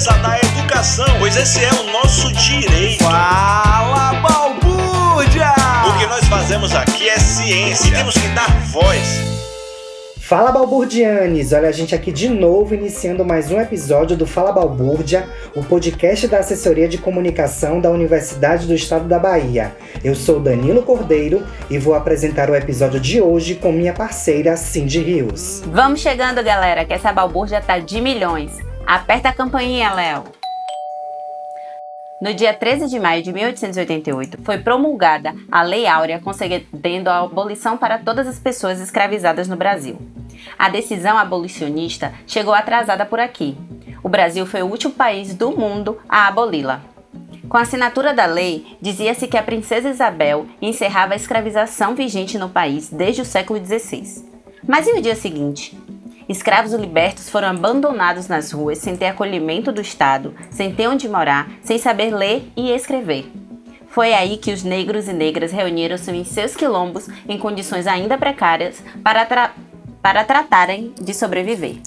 defesa da educação, pois esse é o nosso direito. Fala, balbúrdia! O que nós fazemos aqui é ciência e temos que dar voz. Fala Balburdianes! Olha a gente aqui de novo iniciando mais um episódio do Fala Balbúrdia, o podcast da Assessoria de Comunicação da Universidade do Estado da Bahia. Eu sou Danilo Cordeiro e vou apresentar o episódio de hoje com minha parceira Cindy Rios. Vamos chegando, galera, que essa balbúrdia tá de milhões. Aperta a campainha, Léo. No dia 13 de maio de 1888, foi promulgada a Lei Áurea concedendo a abolição para todas as pessoas escravizadas no Brasil. A decisão abolicionista chegou atrasada por aqui. O Brasil foi o último país do mundo a aboli-la. Com a assinatura da lei, dizia-se que a princesa Isabel encerrava a escravização vigente no país desde o século XVI. Mas e o dia seguinte? Escravos libertos foram abandonados nas ruas sem ter acolhimento do Estado, sem ter onde morar, sem saber ler e escrever. Foi aí que os negros e negras reuniram-se em seus quilombos em condições ainda precárias para, tra para tratarem de sobreviver.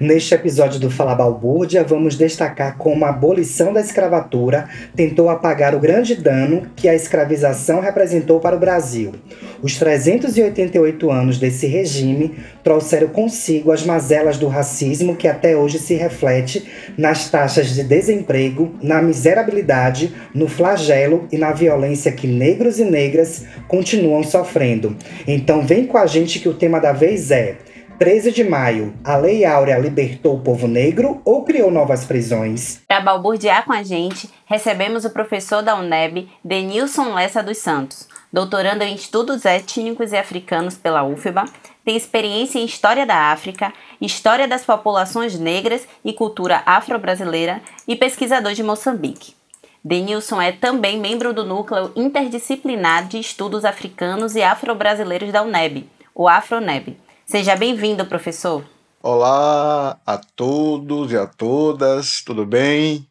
Neste episódio do Fala Balbúrdia, vamos destacar como a abolição da escravatura tentou apagar o grande dano que a escravização representou para o Brasil. Os 388 anos desse regime trouxeram consigo as mazelas do racismo que até hoje se reflete nas taxas de desemprego, na miserabilidade, no flagelo e na violência que negros e negras continuam sofrendo. Então vem com a gente que o tema da vez é 13 de maio, a Lei Áurea libertou o povo negro ou criou novas prisões? Para balburdear com a gente, recebemos o professor da UNEB, Denilson Lessa dos Santos, doutorando em estudos étnicos e africanos pela UFBA, tem experiência em História da África, História das Populações Negras e Cultura Afro-Brasileira e pesquisador de Moçambique. Denilson é também membro do Núcleo Interdisciplinar de Estudos Africanos e Afro-Brasileiros da UNEB, o AfroNEB Seja bem-vindo, professor. Olá a todos e a todas, tudo bem?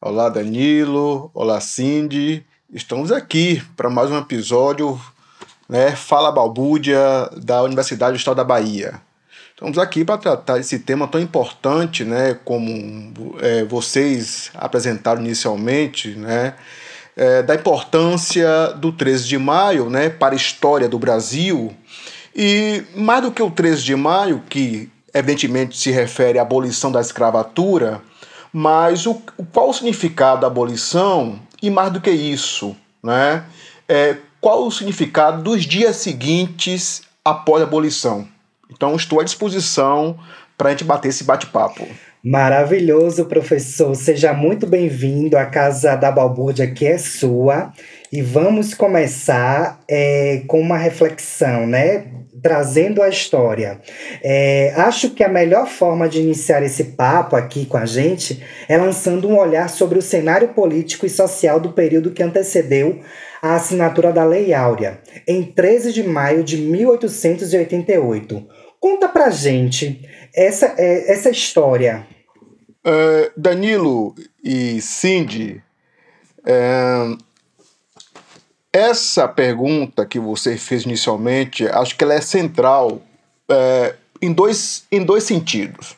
Olá, Danilo. Olá, Cindy. Estamos aqui para mais um episódio, né? Fala Balbúdia, da Universidade do Estado da Bahia. Estamos aqui para tratar esse tema tão importante, né? Como é, vocês apresentaram inicialmente, né? É, da importância do 13 de maio, né? Para a história do Brasil e mais do que o 13 de maio, que evidentemente se refere à abolição da escravatura, mas o, qual o significado da abolição e mais do que isso, né? É, qual o significado dos dias seguintes após a abolição? Então estou à disposição para a gente bater esse bate-papo. Maravilhoso, professor. Seja muito bem-vindo à Casa da Balbúrdia, que é sua. E vamos começar é, com uma reflexão, né? Trazendo a história. É, acho que a melhor forma de iniciar esse papo aqui com a gente é lançando um olhar sobre o cenário político e social do período que antecedeu a assinatura da Lei Áurea, em 13 de maio de 1888. Conta pra gente essa, é, essa história. Uh, Danilo e Cindy, uh, essa pergunta que você fez inicialmente, acho que ela é central uh, em, dois, em dois sentidos.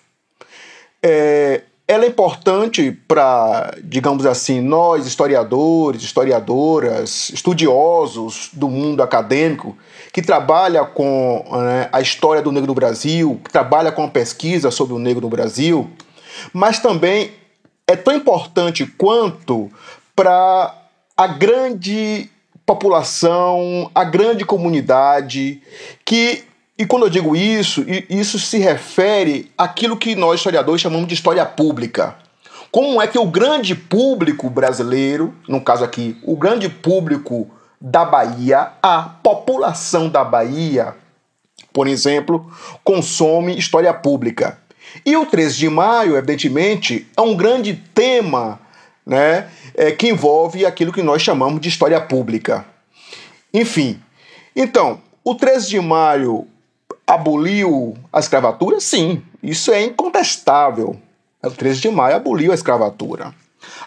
ela é importante para, digamos assim, nós, historiadores, historiadoras, estudiosos do mundo acadêmico, que trabalha com né, a história do negro no Brasil, que trabalha com a pesquisa sobre o negro no Brasil, mas também é tão importante quanto para a grande população, a grande comunidade, que, e quando eu digo isso, isso se refere àquilo que nós historiadores chamamos de história pública. Como é que o grande público brasileiro, no caso aqui, o grande público da Bahia, a população da Bahia, por exemplo, consome história pública. E o 13 de maio, evidentemente, é um grande tema né, é, que envolve aquilo que nós chamamos de história pública. Enfim, então, o 13 de maio aboliu a escravatura? Sim, isso é incontestável. O 13 de maio aboliu a escravatura.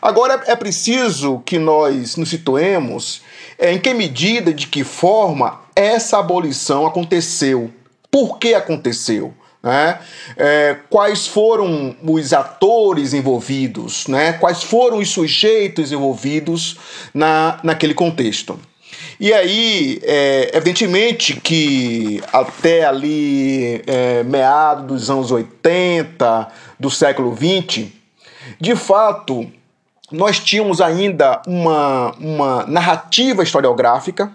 Agora é preciso que nós nos situemos em que medida, de que forma essa abolição aconteceu. Por que aconteceu? Né? É, quais foram os atores envolvidos, né? quais foram os sujeitos envolvidos na, naquele contexto. E aí, é, evidentemente que até ali, é, meados dos anos 80 do século 20, de fato, nós tínhamos ainda uma, uma narrativa historiográfica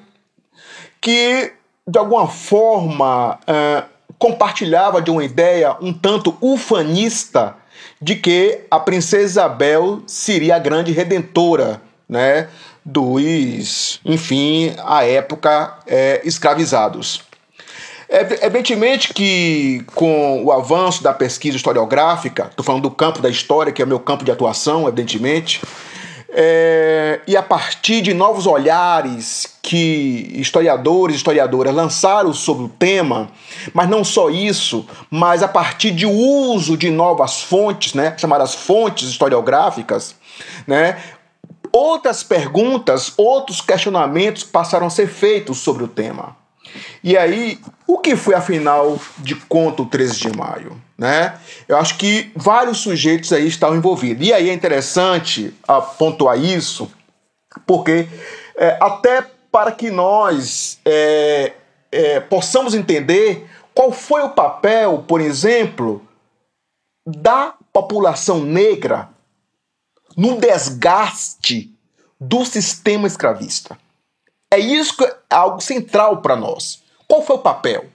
que, de alguma forma, é, compartilhava de uma ideia um tanto ufanista de que a princesa Isabel seria a grande redentora né, dos, enfim, à época, é, escravizados. Evidentemente que com o avanço da pesquisa historiográfica, estou falando do campo da história, que é o meu campo de atuação, evidentemente, é, e a partir de novos olhares que historiadores e historiadoras lançaram sobre o tema, mas não só isso, mas a partir de uso de novas fontes, né, chamadas fontes historiográficas, né, outras perguntas, outros questionamentos passaram a ser feitos sobre o tema. E aí, o que foi afinal de conta o 13 de maio? Né? Eu acho que vários sujeitos aí estavam envolvidos. E aí é interessante pontuar isso, porque é, até para que nós é, é, possamos entender qual foi o papel, por exemplo, da população negra no desgaste do sistema escravista. É isso que é algo central para nós. Qual foi o papel?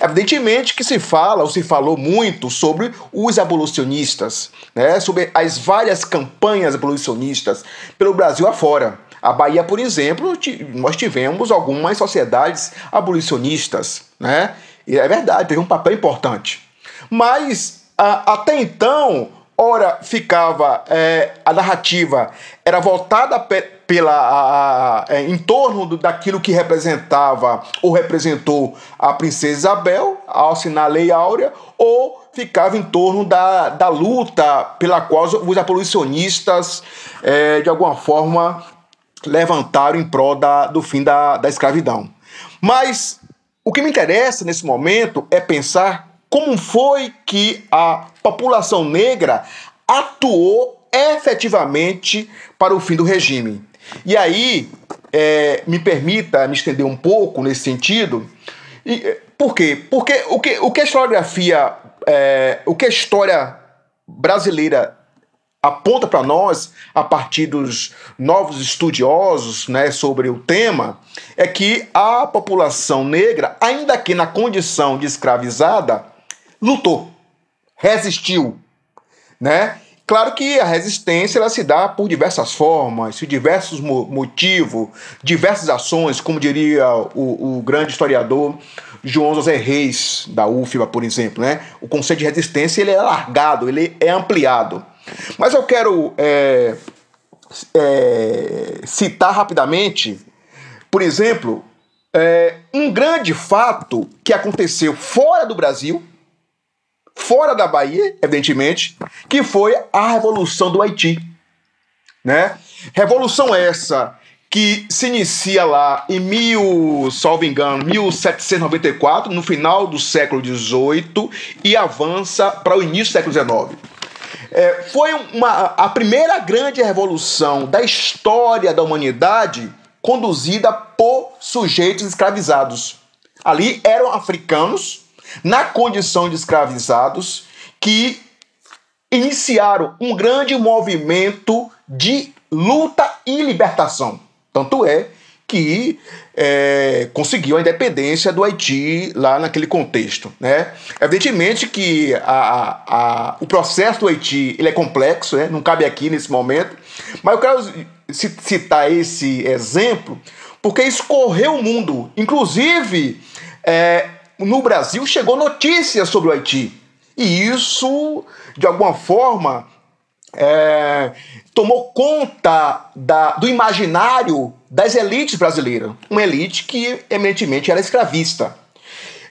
Evidentemente que se fala, ou se falou muito sobre os abolicionistas, né? sobre as várias campanhas abolicionistas pelo Brasil afora. A Bahia, por exemplo, nós tivemos algumas sociedades abolicionistas, né? E é verdade, teve um papel importante. Mas a, até então, ora ficava é, a narrativa era voltada pe, pela a, a, é, em torno do, daquilo que representava ou representou a princesa Isabel ao assinar a Lei Áurea ou ficava em torno da, da luta pela qual os abolicionistas é, de alguma forma levantaram em prol da, do fim da, da escravidão. Mas o que me interessa nesse momento é pensar como foi que a população negra atuou efetivamente para o fim do regime. E aí, é, me permita me estender um pouco nesse sentido. E, é, por quê? Porque o que, o que a historiografia, é, o que a história brasileira aponta para nós, a partir dos novos estudiosos né, sobre o tema, é que a população negra, ainda que na condição de escravizada, lutou, resistiu, né? Claro que a resistência ela se dá por diversas formas, diversos motivos, diversas ações, como diria o, o, grande historiador João José Reis, da UFBA, por exemplo. Né? O conceito de resistência ele é alargado, ele é ampliado. Mas eu quero é, é, citar rapidamente, por exemplo, é, um grande fato que aconteceu fora do Brasil, fora da Bahia, evidentemente, que foi a Revolução do Haiti. Né? Revolução essa que se inicia lá em mil, salvo engano, 1794, no final do século XVIII, e avança para o início do século XIX. É, foi uma, a primeira grande revolução da história da humanidade conduzida por sujeitos escravizados. Ali eram africanos na condição de escravizados que iniciaram um grande movimento de luta e libertação. Tanto é que é, conseguiu a independência do Haiti lá naquele contexto. Né? Evidentemente que a, a, o processo do Haiti ele é complexo, né? não cabe aqui nesse momento, mas eu quero citar esse exemplo porque escorreu o mundo. Inclusive, é, no Brasil chegou notícias sobre o Haiti. E isso, de alguma forma, é, tomou conta da, do imaginário das elites brasileiras. Uma elite que, eminentemente, era escravista.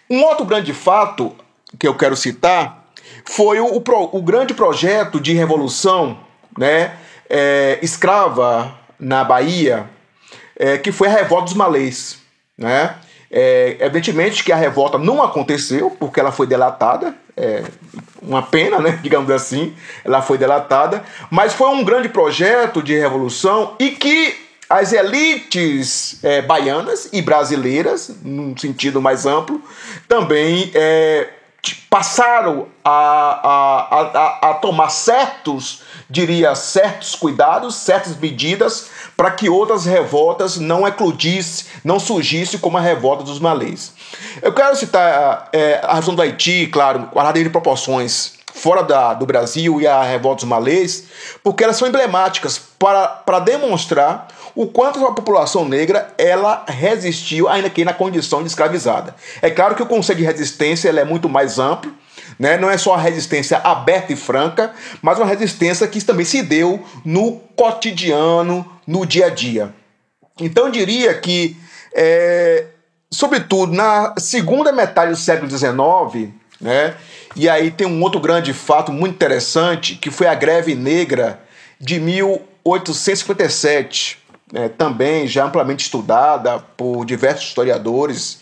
Um outro grande fato que eu quero citar foi o, o, o grande projeto de revolução né, é, escrava na Bahia, é, que foi a Revolta dos Malês. Né? É, evidentemente que a revolta não aconteceu, porque ela foi delatada, é uma pena, né, digamos assim, ela foi delatada, mas foi um grande projeto de revolução e que as elites é, baianas e brasileiras, num sentido mais amplo, também é, passaram a, a, a, a tomar certos, diria, certos cuidados, certas medidas para que outras revoltas não eclodissem, não surgissem como a revolta dos malês. Eu quero citar é, a razão do Haiti, claro, guardada de proporções fora da, do Brasil e a revolta dos malês, porque elas são emblemáticas para, para demonstrar o quanto a população negra ela resistiu ainda que na condição de escravizada. É claro que o conceito de resistência é muito mais amplo, né? não é só a resistência aberta e franca, mas uma resistência que também se deu no cotidiano, no dia a dia. Então diria que, é, sobretudo na segunda metade do século XIX, né? e aí tem um outro grande fato muito interessante, que foi a greve negra de 1857 é, também já amplamente estudada por diversos historiadores,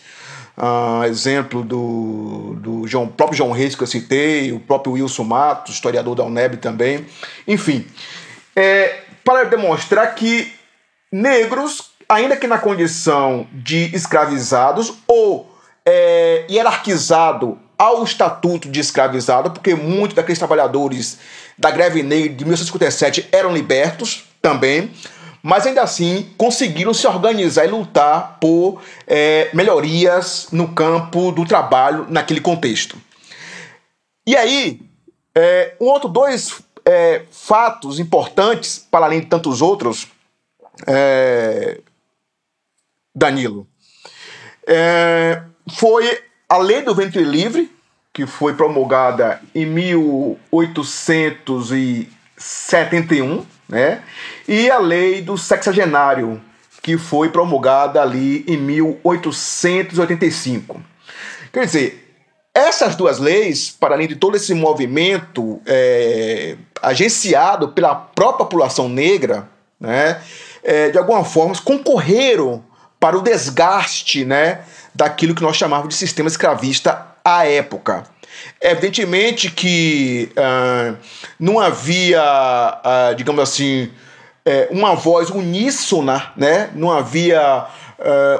uh, exemplo do, do próprio João Reis que eu citei, o próprio Wilson Matos, historiador da UNEB também, enfim, é, para demonstrar que negros, ainda que na condição de escravizados ou é, hierarquizado ao estatuto de escravizado, porque muitos daqueles trabalhadores da greve negra de 1957 eram libertos também, mas ainda assim conseguiram se organizar e lutar por é, melhorias no campo do trabalho naquele contexto. E aí, é, um outro dois é, fatos importantes, para além de tantos outros, é, Danilo, é, foi a Lei do Ventre Livre, que foi promulgada em 1871, né? E a lei do sexagenário, que foi promulgada ali em 1885. Quer dizer, essas duas leis, para além de todo esse movimento é, agenciado pela própria população negra, né, é, de alguma forma concorreram para o desgaste né, daquilo que nós chamávamos de sistema escravista à época. Evidentemente que uh, não havia, uh, digamos assim, uh, uma voz uníssona, né? não havia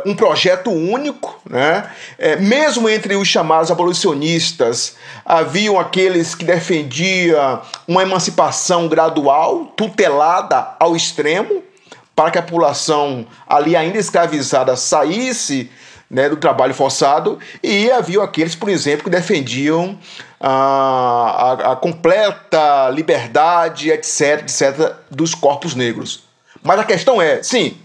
um projeto único, né? mesmo entre os chamados abolicionistas, haviam aqueles que defendiam uma emancipação gradual, tutelada ao extremo, para que a população ali ainda escravizada saísse né, do trabalho forçado, e havia aqueles, por exemplo, que defendiam a, a, a, completa liberdade, etc., etc., dos corpos negros. Mas a questão é, sim,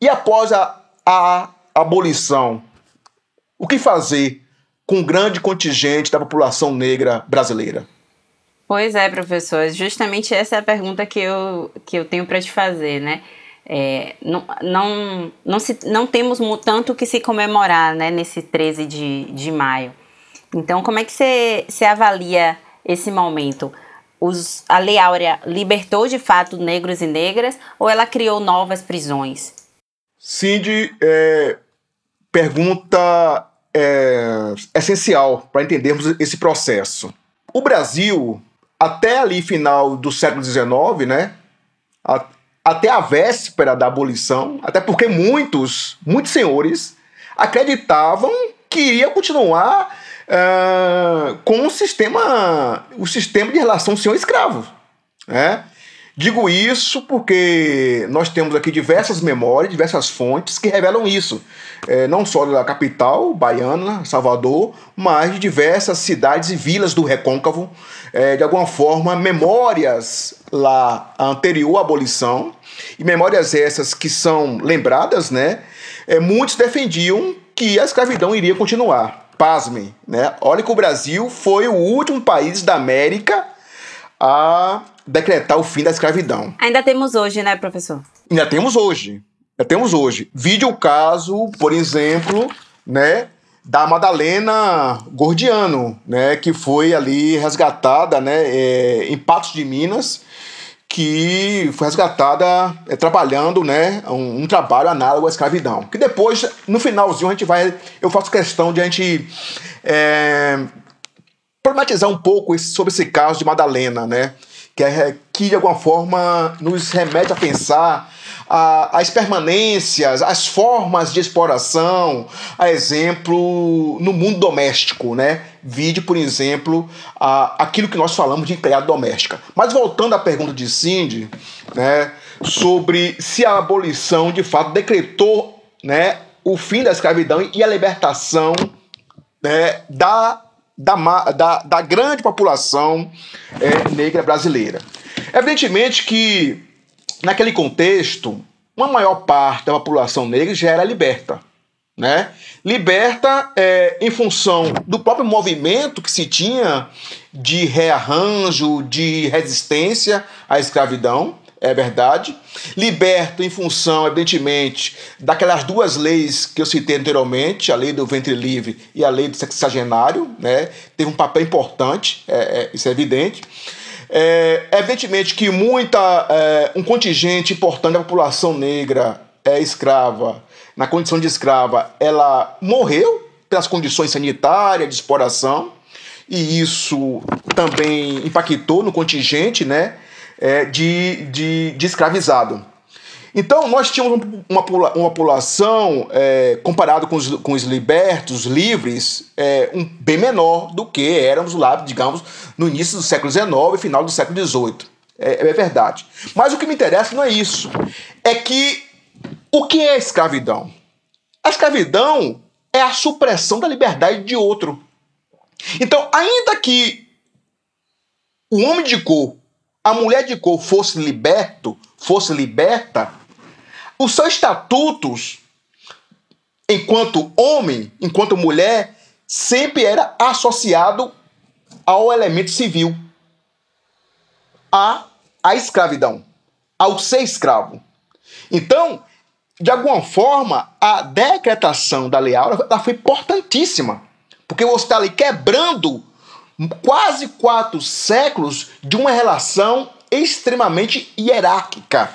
e após a, a abolição, o que fazer com um grande contingente da população negra brasileira? Pois é, professor, justamente essa é a pergunta que eu, que eu tenho para te fazer, né? É, não, não, não, se, não temos tanto que se comemorar né, nesse 13 de, de maio. Então, como é que você, avalia esse momento? Os, a Lei Áurea libertou de fato negros e negras ou ela criou novas prisões? Cindy, é, pergunta é, essencial para entendermos esse processo. O Brasil, até ali final do século XIX, né, até a véspera da abolição, até porque muitos, muitos senhores acreditavam que iria continuar uh, com o sistema, o sistema de relação senhor-escravo. Né? Digo isso porque nós temos aqui diversas memórias, diversas fontes que revelam isso. É, não só da capital baiana, Salvador, mas de diversas cidades e vilas do recôncavo. É, de alguma forma, memórias lá anterior à abolição, e memórias essas que são lembradas, né? É, muitos defendiam que a escravidão iria continuar. Pasmem, né? Olha que o Brasil foi o último país da América a decretar o fim da escravidão. Ainda temos hoje, né, professor? Ainda temos hoje. Ainda temos hoje. Vide o caso, por exemplo, né, da Madalena Gordiano, né, que foi ali resgatada, né, é, em Patos de Minas, que foi resgatada é, trabalhando, né, um, um, trabalho análogo à escravidão. Que depois, no finalzinho, a gente vai, eu faço questão de a gente é, problematizar um pouco esse, sobre esse caso de Madalena, né, que, é, que de alguma forma nos remete a pensar as permanências, as formas de exploração, a exemplo no mundo doméstico, né? Vide, por exemplo, a, aquilo que nós falamos de empregada doméstica. Mas voltando à pergunta de Cindy, né, sobre se a abolição de fato decretou né, o fim da escravidão e a libertação né, da, da, da, da grande população é, negra brasileira. Evidentemente que naquele contexto, uma maior parte da população negra já era liberta. Né? Liberta é, em função do próprio movimento que se tinha de rearranjo, de resistência à escravidão, é verdade. Liberta em função, evidentemente, daquelas duas leis que eu citei anteriormente, a lei do ventre livre e a lei do sexagenário, né? teve um papel importante, é, é, isso é evidente. É, evidentemente que muita, é, um contingente importante da população negra é escrava, na condição de escrava, ela morreu pelas condições sanitárias, de exploração, e isso também impactou no contingente né, é, de, de, de escravizado. Então, nós tínhamos uma, uma população, é, comparado com os, com os libertos, livres, é, um, bem menor do que éramos lá, digamos, no início do século XIX e final do século XVIII. É, é verdade. Mas o que me interessa não é isso. É que o que é a escravidão? A escravidão é a supressão da liberdade de outro. Então, ainda que o homem de cor, a mulher de cor fosse liberto, fosse liberta, os seus estatutos, enquanto homem, enquanto mulher, sempre era associado ao elemento civil, à, à escravidão, ao ser escravo. Então, de alguma forma, a decretação da lei áurea foi importantíssima, porque você está ali quebrando quase quatro séculos de uma relação extremamente hierárquica,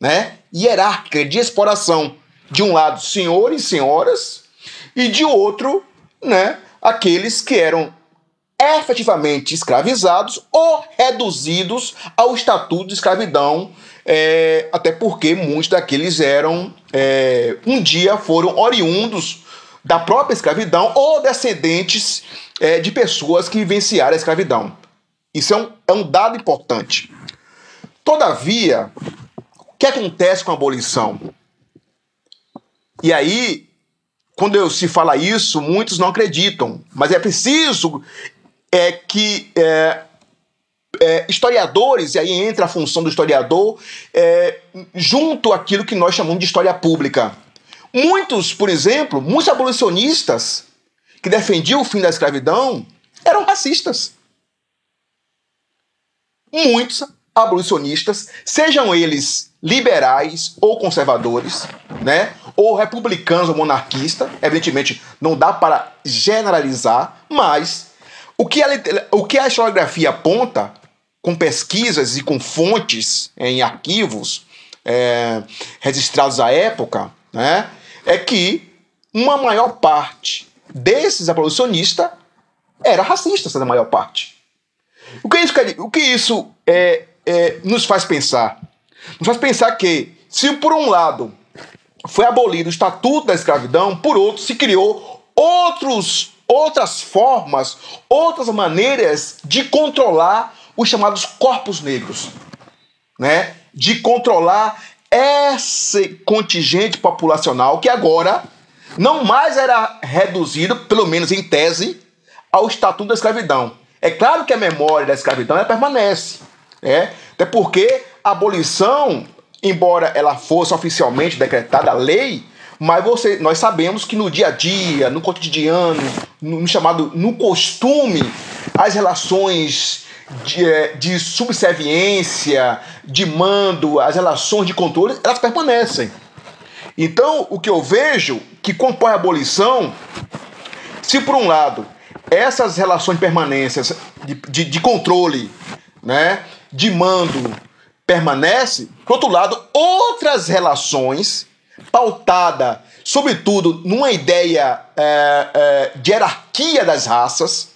né? hierárquica de exploração. De um lado, senhores e senhoras, e de outro, né, aqueles que eram efetivamente escravizados ou reduzidos ao estatuto de escravidão, é, até porque muitos daqueles eram, é, um dia foram oriundos da própria escravidão ou descendentes é, de pessoas que vivenciaram a escravidão. Isso é um, é um dado importante. Todavia, que acontece com a abolição? E aí, quando eu, se fala isso, muitos não acreditam, mas é preciso é, que é, é, historiadores, e aí entra a função do historiador, é, junto àquilo que nós chamamos de história pública. Muitos, por exemplo, muitos abolicionistas que defendiam o fim da escravidão eram racistas. Muitos abolicionistas, sejam eles liberais ou conservadores, né? Ou republicanos ou monarquistas, evidentemente não dá para generalizar, mas o que a, o que a historiografia aponta com pesquisas e com fontes em arquivos é, registrados à época, né? É que uma maior parte desses abolicionistas era racista, essa maior parte. O que isso, o que isso é, é, nos faz pensar? Nos faz pensar que, se por um lado foi abolido o estatuto da escravidão, por outro se criou outros, outras formas, outras maneiras de controlar os chamados corpos negros, né? De controlar esse contingente populacional que agora não mais era reduzido, pelo menos em tese, ao estatuto da escravidão. É claro que a memória da escravidão ela permanece, é, até porque a abolição, embora ela fosse oficialmente decretada lei, mas você, nós sabemos que no dia a dia, no cotidiano, no, no chamado no costume, as relações de, é, de subserviência, de mando, as relações de controle, elas permanecem. Então, o que eu vejo que compõe a abolição, se por um lado essas relações de permanência, de, de, de controle, né, de mando, permanece, por outro lado, outras relações pautada, sobretudo, numa ideia é, é, de hierarquia das raças,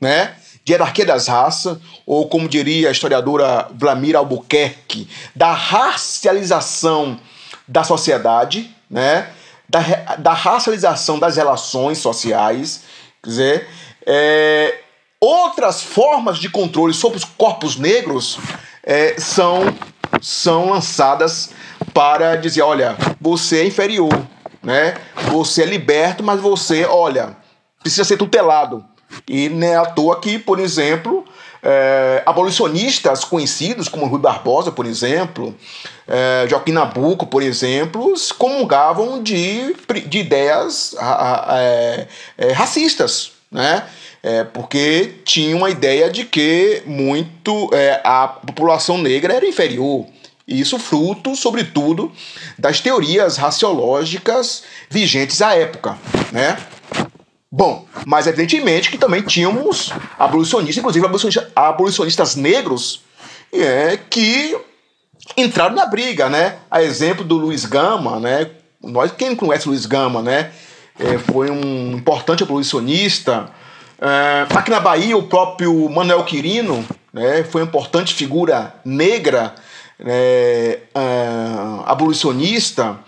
né? De hierarquia das raças, ou como diria a historiadora Vlamir Albuquerque, da racialização da sociedade, né? Da, da racialização das relações sociais, quer dizer, é, outras formas de controle sobre os corpos negros é, são, são lançadas para dizer, olha, você é inferior, né? Você é liberto, mas você, olha, precisa ser tutelado. E não é à toa que, por exemplo, é, abolicionistas conhecidos como Rui Barbosa, por exemplo, é, Joaquim Nabuco, por exemplo, comungavam de, de ideias é, é, racistas, né? É, porque tinha uma ideia de que muito é, a população negra era inferior. E isso fruto, sobretudo, das teorias raciológicas vigentes à época, né? Bom, mas evidentemente que também tínhamos abolicionistas, inclusive abolicionistas, abolicionistas negros, é, que entraram na briga, né? A exemplo do Luiz Gama, né? Nós, quem conhece Luiz Gama, né? É, foi um importante abolicionista. É, aqui na Bahia, o próprio Manuel Quirino, né? Foi uma importante figura negra é, uh, abolicionista,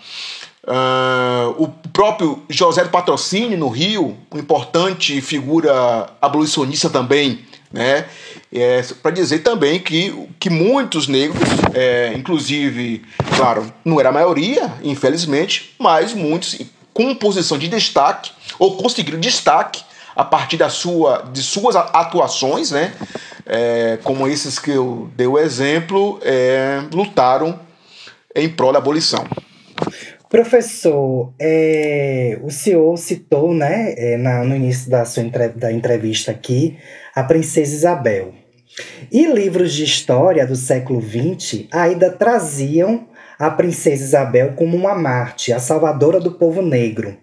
uh, o próprio José do Patrocínio no Rio, uma importante figura abolicionista também, né? É, para dizer também que, que muitos negros, é, inclusive, claro, não era a maioria, infelizmente, mas muitos com posição de destaque ou conseguiram destaque a partir da sua, de suas atuações, né? é, como esses que eu dei o exemplo, é, lutaram em prol da abolição. Professor, é, o senhor citou, né, é, na, no início da sua entre, da entrevista aqui, a princesa Isabel. E livros de história do século XX ainda traziam a princesa Isabel como uma Marte, a salvadora do povo negro.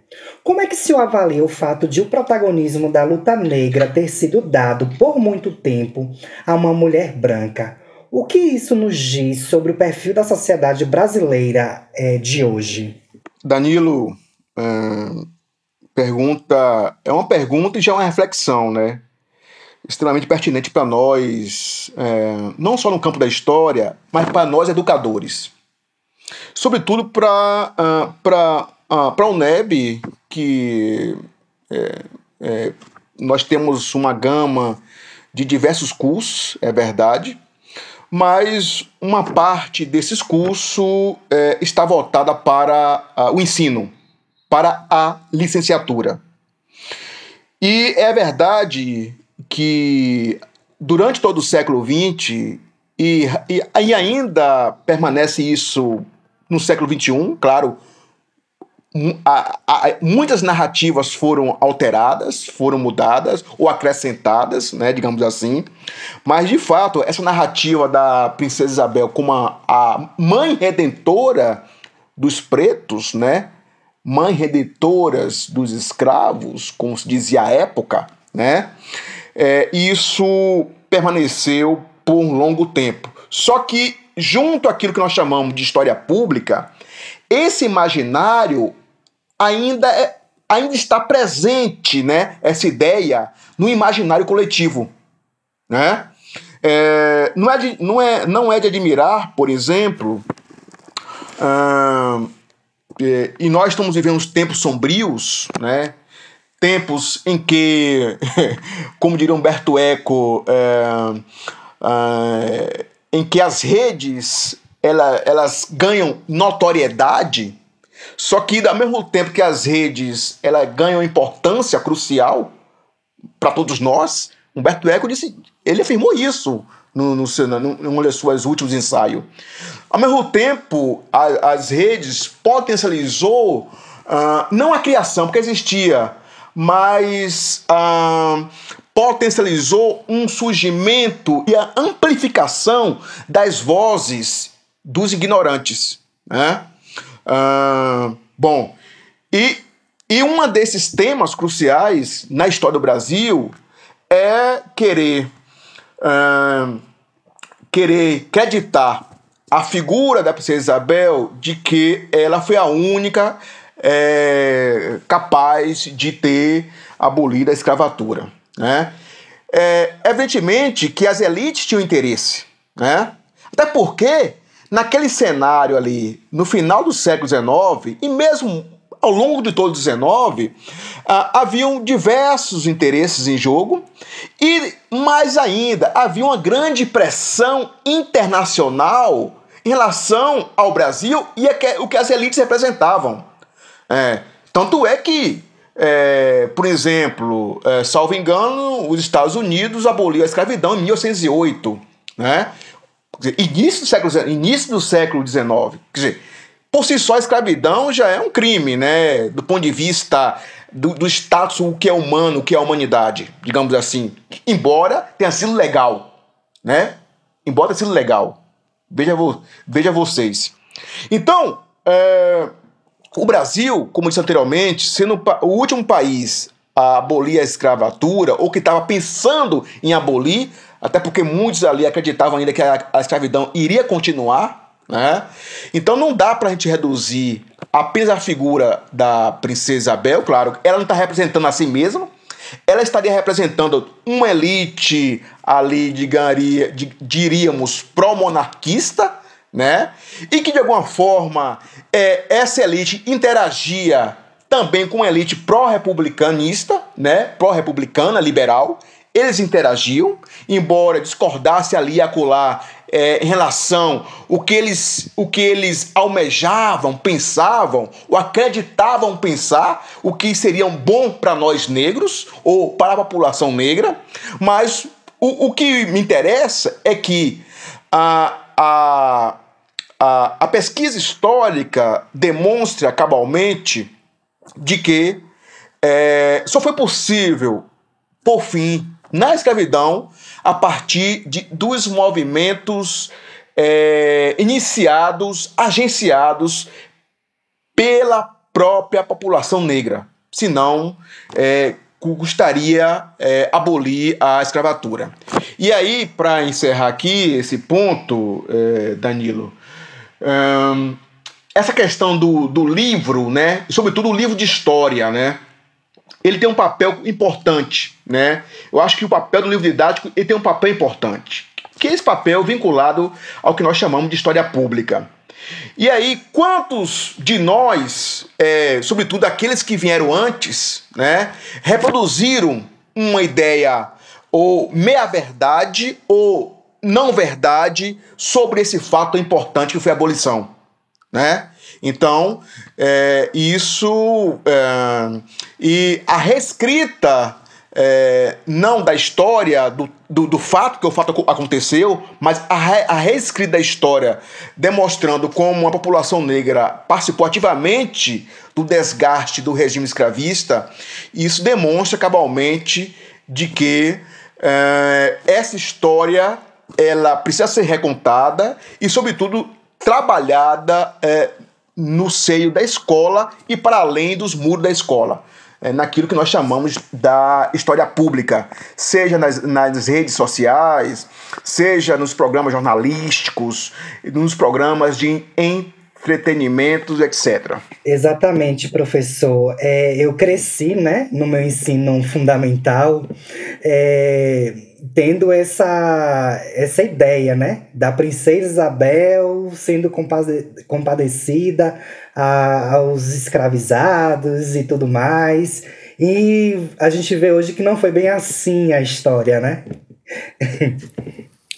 Como é que se avalia o fato de o protagonismo da luta negra ter sido dado por muito tempo a uma mulher branca? O que isso nos diz sobre o perfil da sociedade brasileira é, de hoje? Danilo, é, pergunta é uma pergunta e já é uma reflexão, né? Extremamente pertinente para nós, é, não só no campo da história, mas para nós educadores sobretudo para uh, para uh, a UNEB, que é, é, nós temos uma gama de diversos cursos, é verdade, mas uma parte desses cursos é, está voltada para uh, o ensino, para a licenciatura. E é verdade que durante todo o século XX, e, e, e ainda permanece isso no século XXI, claro, a, a, muitas narrativas foram alteradas, foram mudadas ou acrescentadas, né, digamos assim. Mas de fato, essa narrativa da princesa Isabel como a, a mãe redentora dos pretos, né, mãe redentoras dos escravos, como se dizia à época, né, é, isso permaneceu por um longo tempo. Só que junto àquilo que nós chamamos de história pública, esse imaginário ainda, é, ainda está presente, né? Essa ideia no imaginário coletivo, né? É, não, é de, não, é, não é de admirar, por exemplo, é, e nós estamos vivendo tempos sombrios, né? Tempos em que, como diria Humberto Eco, é, é em que as redes ela, elas ganham notoriedade, só que ao mesmo tempo que as redes ela ganham importância crucial para todos nós, Humberto Eco disse, ele afirmou isso no, no, num dos seus últimos ensaios. Ao mesmo tempo, a, as redes potencializou uh, não a criação, porque existia, mas uh, potencializou um surgimento e a amplificação das vozes dos ignorantes. Né? Ah, bom, e, e um desses temas cruciais na história do Brasil é querer, ah, querer acreditar a figura da princesa Isabel de que ela foi a única é, capaz de ter abolido a escravatura. Né? É, evidentemente que as elites tinham interesse. Né? Até porque, naquele cenário ali, no final do século XIX, e mesmo ao longo de todo o XIX, ah, haviam diversos interesses em jogo e, mais ainda, havia uma grande pressão internacional em relação ao Brasil e o que as elites representavam. É, tanto é que, é, por exemplo, é, salvo engano, os Estados Unidos aboliu a escravidão em 1808, né? Dizer, início do século início do século XIX. Quer dizer, por si só a escravidão já é um crime, né? Do ponto de vista do, do status, o que é humano, o que é a humanidade, digamos assim. Embora tenha sido legal, né? Embora tenha sido legal. Veja, veja vocês. Então, é, o Brasil, como disse anteriormente, sendo o último país a abolir a escravatura, ou que estava pensando em abolir, até porque muitos ali acreditavam ainda que a, a escravidão iria continuar, né? Então não dá para a gente reduzir apenas a figura da princesa Isabel, claro, ela não está representando a si mesma, ela estaria representando uma elite ali, digaria, diríamos, pró-monarquista, né? E que de alguma forma é, essa elite interagia também com a elite pró-republicanista, né? Pró-republicana, liberal. Eles interagiam, embora discordasse ali e acolá é, em relação o que eles o que eles almejavam, pensavam ou acreditavam pensar, o que seria bom para nós negros ou para a população negra, mas o, o que me interessa é que a, a, a, a pesquisa histórica demonstra cabalmente de que é, só foi possível, por fim, na escravidão, a partir de, dos movimentos é, iniciados, agenciados pela própria população negra. Senão, é, custaria é, abolir a escravatura. E aí, para encerrar aqui esse ponto, é, Danilo, hum, essa questão do, do livro, né, sobretudo o livro de história, né, ele tem um papel importante, né? Eu acho que o papel do livro didático ele tem um papel importante, que é esse papel vinculado ao que nós chamamos de história pública. E aí, quantos de nós, é, sobretudo aqueles que vieram antes, né, reproduziram uma ideia ou meia-verdade ou não verdade sobre esse fato importante que foi a abolição, né? Então, é, isso é, e a reescrita é, não da história, do, do, do, fato que o fato aconteceu, mas a, re, a reescrita da história, demonstrando como a população negra participou ativamente do desgaste do regime escravista, isso demonstra cabalmente de que é, essa história ela precisa ser recontada e, sobretudo, trabalhada é, no seio da escola e para além dos muros da escola é, naquilo que nós chamamos da história pública, seja nas, nas redes sociais, seja nos programas jornalísticos, nos programas de entretenimentos, etc. Exatamente, professor. É, eu cresci né, no meu ensino fundamental. É, tendo essa, essa ideia, né? Da princesa Isabel sendo compade compadecida a, aos escravizados e tudo mais. E a gente vê hoje que não foi bem assim a história, né?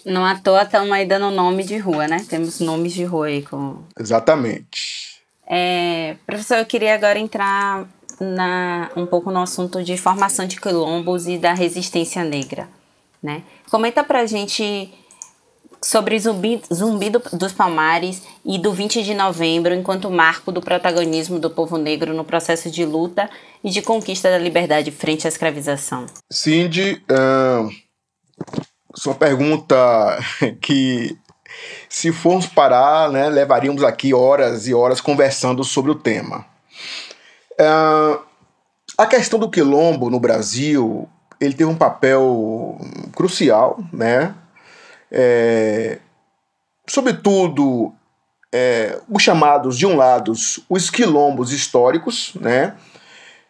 Não à toa estamos aí dando nome de rua, né? Temos nomes de rua aí com. Exatamente. É, professor, eu queria agora entrar na, um pouco no assunto de formação de quilombos e da resistência negra. Né? Comenta pra gente sobre Zumbi, Zumbi do, dos Palmares e do 20 de novembro, enquanto marco do protagonismo do povo negro no processo de luta e de conquista da liberdade frente à escravização. Cindy, uh, sua pergunta que, se formos parar, né, levaríamos aqui horas e horas conversando sobre o tema. Uh, a questão do quilombo no Brasil ele teve um papel crucial, né? É, sobretudo, é, os chamados, de um lado, os quilombos históricos, né?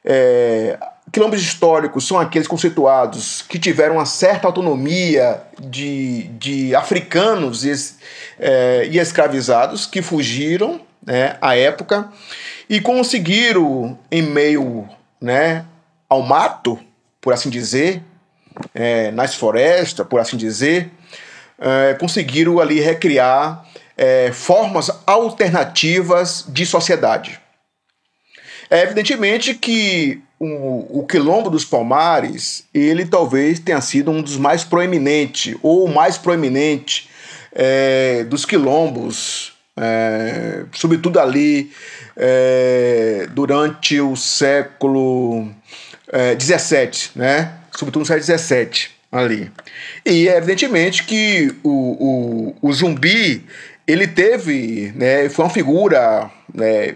É, quilombos históricos são aqueles conceituados que tiveram uma certa autonomia de, de africanos e, é, e escravizados que fugiram né, à época e conseguiram, em meio né, ao mato, por assim dizer, é, nas florestas, por assim dizer, é, conseguiram ali recriar é, formas alternativas de sociedade. É evidentemente que o, o Quilombo dos Palmares, ele talvez tenha sido um dos mais proeminentes, ou o mais proeminente é, dos quilombos, é, sobretudo ali é, durante o século XVII, é, né? sobretudo no século XVII ali. E é evidentemente que o, o, o zumbi ele teve, né, foi uma figura né,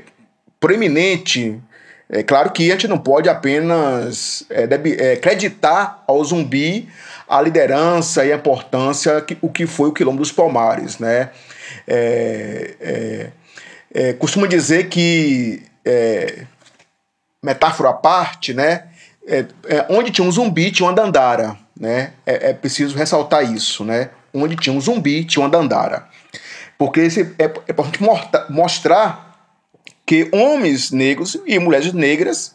proeminente. É claro que a gente não pode apenas é, deve, é, creditar ao zumbi a liderança e a importância que o que foi o Quilombo dos Palmares, né? É, é, costumo dizer que metáfora à parte, né? Onde tinha um zumbi tinha uma dandara, né? É, preciso ressaltar isso, né? Onde tinha um zumbi tinha uma dandara. Porque esse é, é para mostrar que homens negros e mulheres negras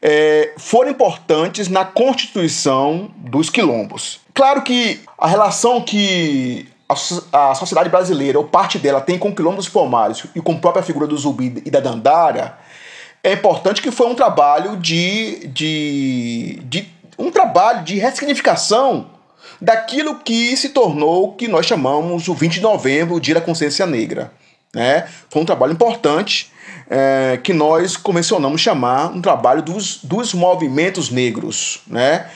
é, foram importantes na constituição dos quilombos. Claro que a relação que a, a sociedade brasileira, ou parte dela, tem com o quilombo dos Palmares e com a própria figura do Zumbi e da Dandara, é importante que foi um trabalho de, de, de um trabalho de ressignificação daquilo que se tornou o que nós chamamos o 20 de novembro, o Dia da Consciência Negra. Né? Foi um trabalho importante é, que nós convencionamos chamar um trabalho dos, dos movimentos negros. Né?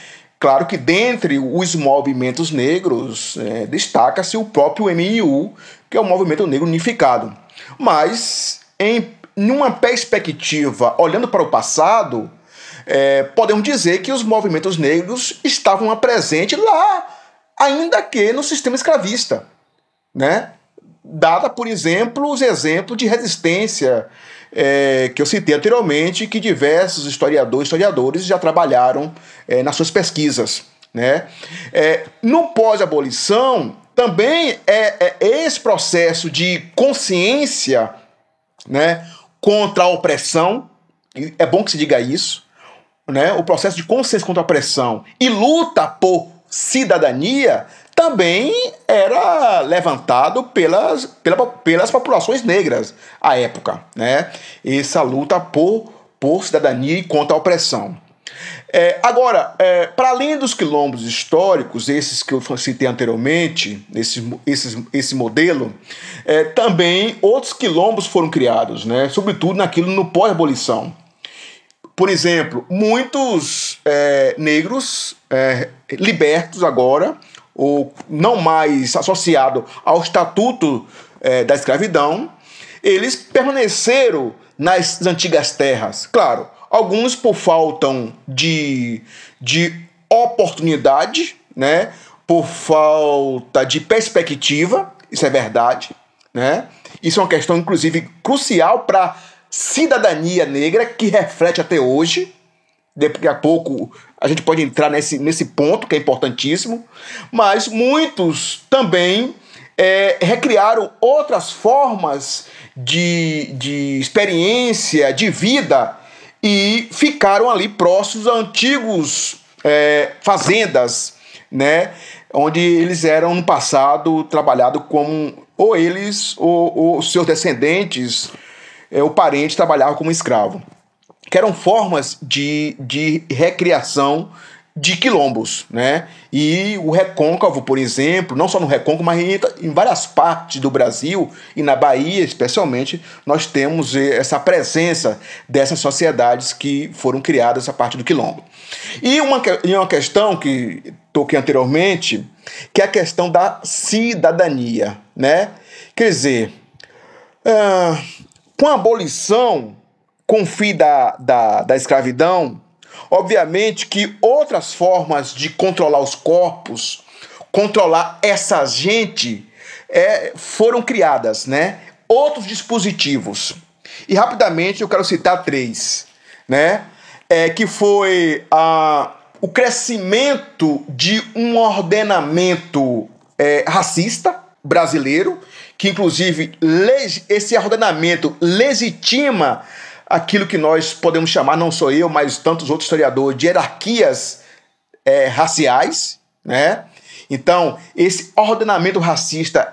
Claro que dentre os movimentos negros é, destaca-se o próprio MIU, que é o Movimento Negro Unificado. Mas, em uma perspectiva, olhando para o passado, é, podemos dizer que os movimentos negros estavam presentes lá, ainda que no sistema escravista, né? Dada, por exemplo, os exemplos de resistência é, que eu citei anteriormente, que diversos historiadores historiadores já trabalharam é, nas suas pesquisas. Né? É, no pós-abolição, também é, é, esse processo de consciência né, contra a opressão, é bom que se diga isso, né, o processo de consciência contra a opressão e luta por cidadania também era levantado pelas, pela, pelas populações negras à época. Né? Essa luta por, por cidadania e contra a opressão. É, agora, é, para além dos quilombos históricos, esses que eu citei anteriormente, esse, esse, esse modelo, é, também outros quilombos foram criados, né? sobretudo naquilo no pós-abolição. Por exemplo, muitos é, negros é, libertos agora, ou não mais associados ao estatuto é, da escravidão, eles permaneceram nas antigas terras. Claro, alguns por falta de, de oportunidade, né? por falta de perspectiva, isso é verdade. Né? Isso é uma questão, inclusive, crucial para cidadania negra que reflete até hoje. Daqui a pouco a gente pode entrar nesse, nesse ponto que é importantíssimo, mas muitos também é, recriaram outras formas de, de experiência, de vida e ficaram ali próximos a antigos é, fazendas, né? Onde eles eram no passado trabalhados como ou eles ou, ou seus descendentes é, o parente trabalhava como escravo. Que eram formas de, de recriação de quilombos, né? E o recôncavo, por exemplo, não só no recôncavo, mas em, várias partes do Brasil e na Bahia, especialmente, nós temos essa presença dessas sociedades que foram criadas a partir do quilombo. E uma, e uma questão que toquei anteriormente, que é a questão da cidadania, né? Quer dizer, uh, com a abolição, com o fim da, da, da escravidão, obviamente que outras formas de controlar os corpos, controlar essa gente, é, foram criadas, né? Outros dispositivos. E rapidamente eu quero citar três, né? É, que foi a, o crescimento de um ordenamento é, racista brasileiro, que inclusive esse ordenamento legitima aquilo que nós podemos chamar, não sou eu, mas tantos outros historiadores, de hierarquias é, raciais, né? Então, esse ordenamento racista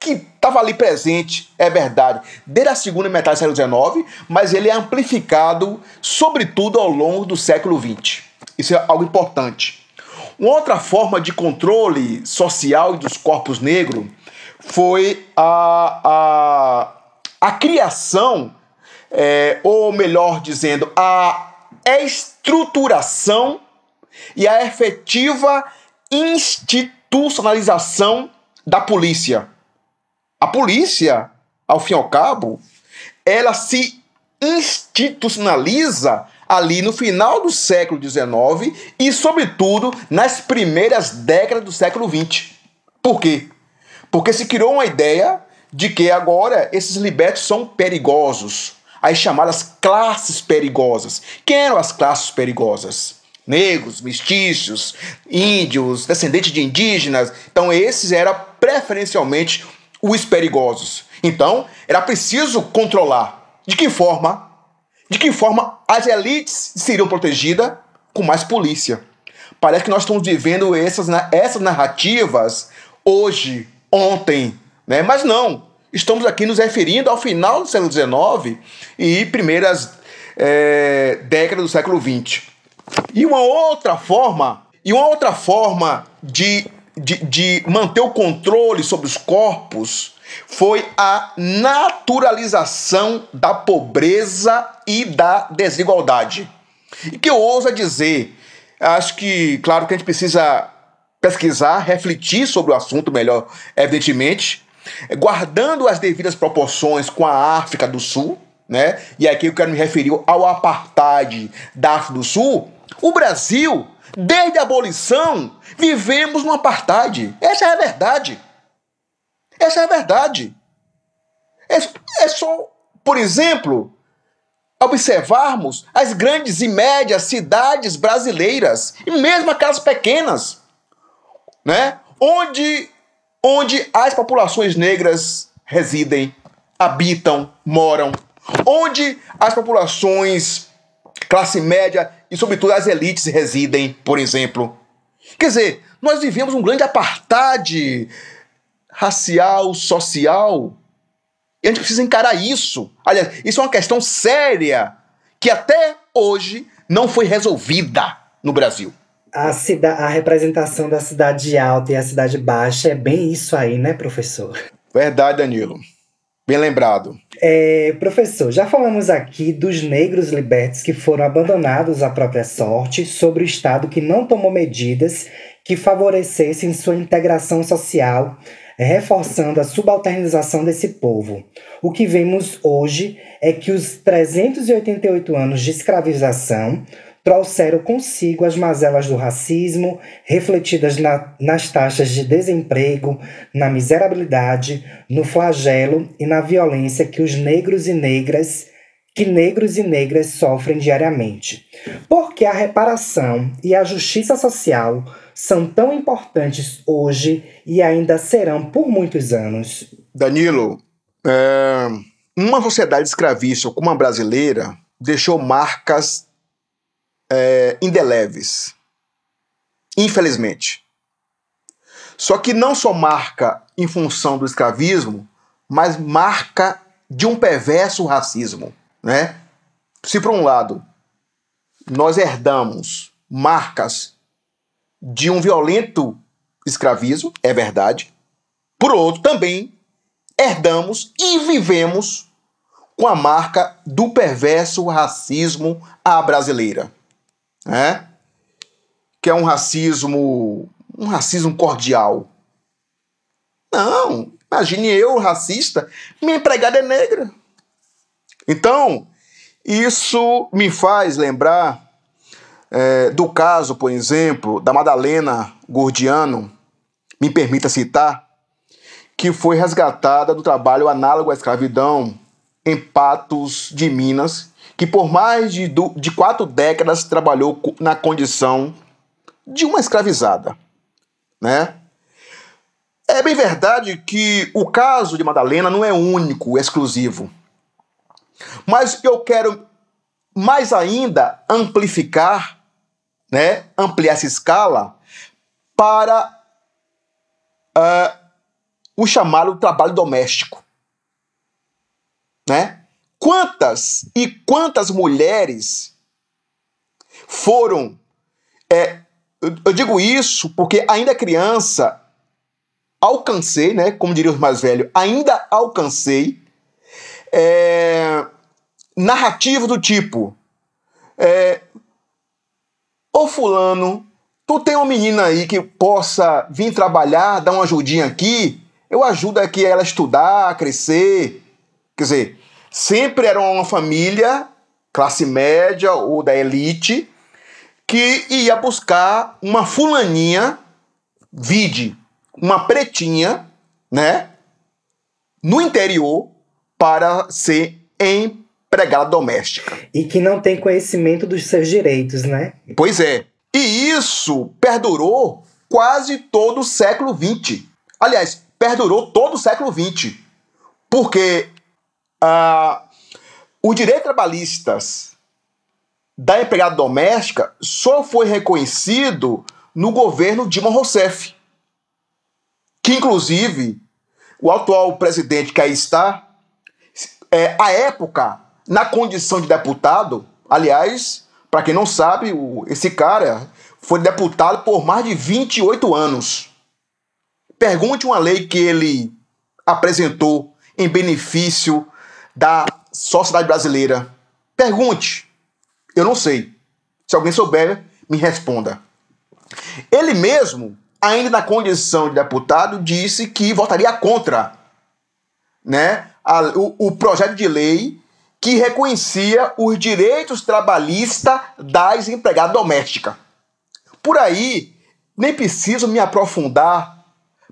que estava ali presente, é verdade, desde a segunda metade do século XIX, mas ele é amplificado, sobretudo, ao longo do século XX. Isso é algo importante. Uma outra forma de controle social dos corpos negros foi a, a, a criação, é, ou melhor dizendo, a estruturação e a efetiva institucionalização da polícia. A polícia, ao fim e ao cabo, ela se institucionaliza ali no final do século XIX e, sobretudo, nas primeiras décadas do século XX. Por quê? Porque se criou uma ideia de que agora esses libertos são perigosos, as chamadas classes perigosas. Quem eram as classes perigosas? Negros, mestiços, índios, descendentes de indígenas. Então, esses eram preferencialmente os perigosos. Então, era preciso controlar. De que forma? De que forma as elites seriam protegidas com mais polícia? Parece que nós estamos vivendo essas, essas narrativas hoje, ontem, né? Mas não. Estamos aqui nos referindo ao final do século XIX e primeiras é, décadas do século XX. E uma outra forma, e uma outra forma de, de, de manter o controle sobre os corpos foi a naturalização da pobreza e da desigualdade. E que eu ouso dizer, acho que, claro que a gente precisa pesquisar, refletir sobre o assunto melhor, evidentemente, guardando as devidas proporções com a África do Sul, né? E aqui eu quero me referir ao apartheid da África do Sul. O Brasil, desde a abolição, vivemos no apartheid. Essa é a verdade. Essa é a verdade. É, é só, por exemplo, observarmos as grandes e médias cidades brasileiras, e mesmo aquelas pequenas, né? onde, onde as populações negras residem, habitam, moram, onde as populações classe média e, sobretudo, as elites residem, por exemplo. Quer dizer, nós vivemos um grande apartheid racial, social. E a gente precisa encarar isso. Aliás, isso é uma questão séria que até hoje não foi resolvida no Brasil. A, cida a representação da cidade alta e a cidade baixa é bem isso aí, né, professor? Verdade, Danilo. Bem lembrado. É, professor, já falamos aqui dos negros libertos que foram abandonados à própria sorte, sobre o Estado que não tomou medidas que favorecessem sua integração social reforçando a subalternização desse povo. O que vemos hoje é que os 388 anos de escravização trouxeram consigo as mazelas do racismo, refletidas na, nas taxas de desemprego, na miserabilidade, no flagelo e na violência que os negros e negras que negros e negras sofrem diariamente. Porque a reparação e a justiça social são tão importantes hoje e ainda serão por muitos anos? Danilo, é, uma sociedade escravista como a brasileira deixou marcas é, indeléveis. Infelizmente. Só que não só marca em função do escravismo, mas marca de um perverso racismo. Né? Se, por um lado, nós herdamos marcas de um violento escravismo, é verdade. Por outro, também herdamos e vivemos com a marca do perverso racismo à brasileira, né? Que é um racismo, um racismo cordial. Não, imagine eu, racista, minha empregada é negra. Então, isso me faz lembrar é, do caso, por exemplo, da Madalena Gordiano, me permita citar, que foi resgatada do trabalho análogo à escravidão em Patos de Minas, que por mais de, de quatro décadas trabalhou na condição de uma escravizada, né? É bem verdade que o caso de Madalena não é único, exclusivo. Mas eu quero mais ainda amplificar, né, ampliar essa escala para uh, o chamado trabalho doméstico. Né? Quantas e quantas mulheres foram. É, eu digo isso porque ainda criança alcancei, né, como diriam os mais velhos, ainda alcancei é, narrativa do tipo: é, Ô Fulano, tu tem uma menina aí que possa vir trabalhar, dar uma ajudinha aqui? Eu ajudo aqui ela a estudar, a crescer. Quer dizer, sempre era uma família, classe média ou da elite, que ia buscar uma fulaninha, vide, uma pretinha, né? No interior para ser empregada doméstica. E que não tem conhecimento dos seus direitos, né? Pois é. E isso perdurou quase todo o século XX. Aliás, perdurou todo o século XX. Porque ah, os direitos trabalhistas da empregada doméstica só foi reconhecido no governo Dilma Rousseff. Que, inclusive, o atual presidente que aí está, é, à época, na condição de deputado, aliás, para quem não sabe, o, esse cara foi deputado por mais de 28 anos. Pergunte uma lei que ele apresentou em benefício da sociedade brasileira. Pergunte. Eu não sei. Se alguém souber, me responda. Ele mesmo, ainda na condição de deputado, disse que votaria contra né, a, o, o projeto de lei que reconhecia os direitos trabalhistas das empregadas domésticas. Por aí, nem preciso me aprofundar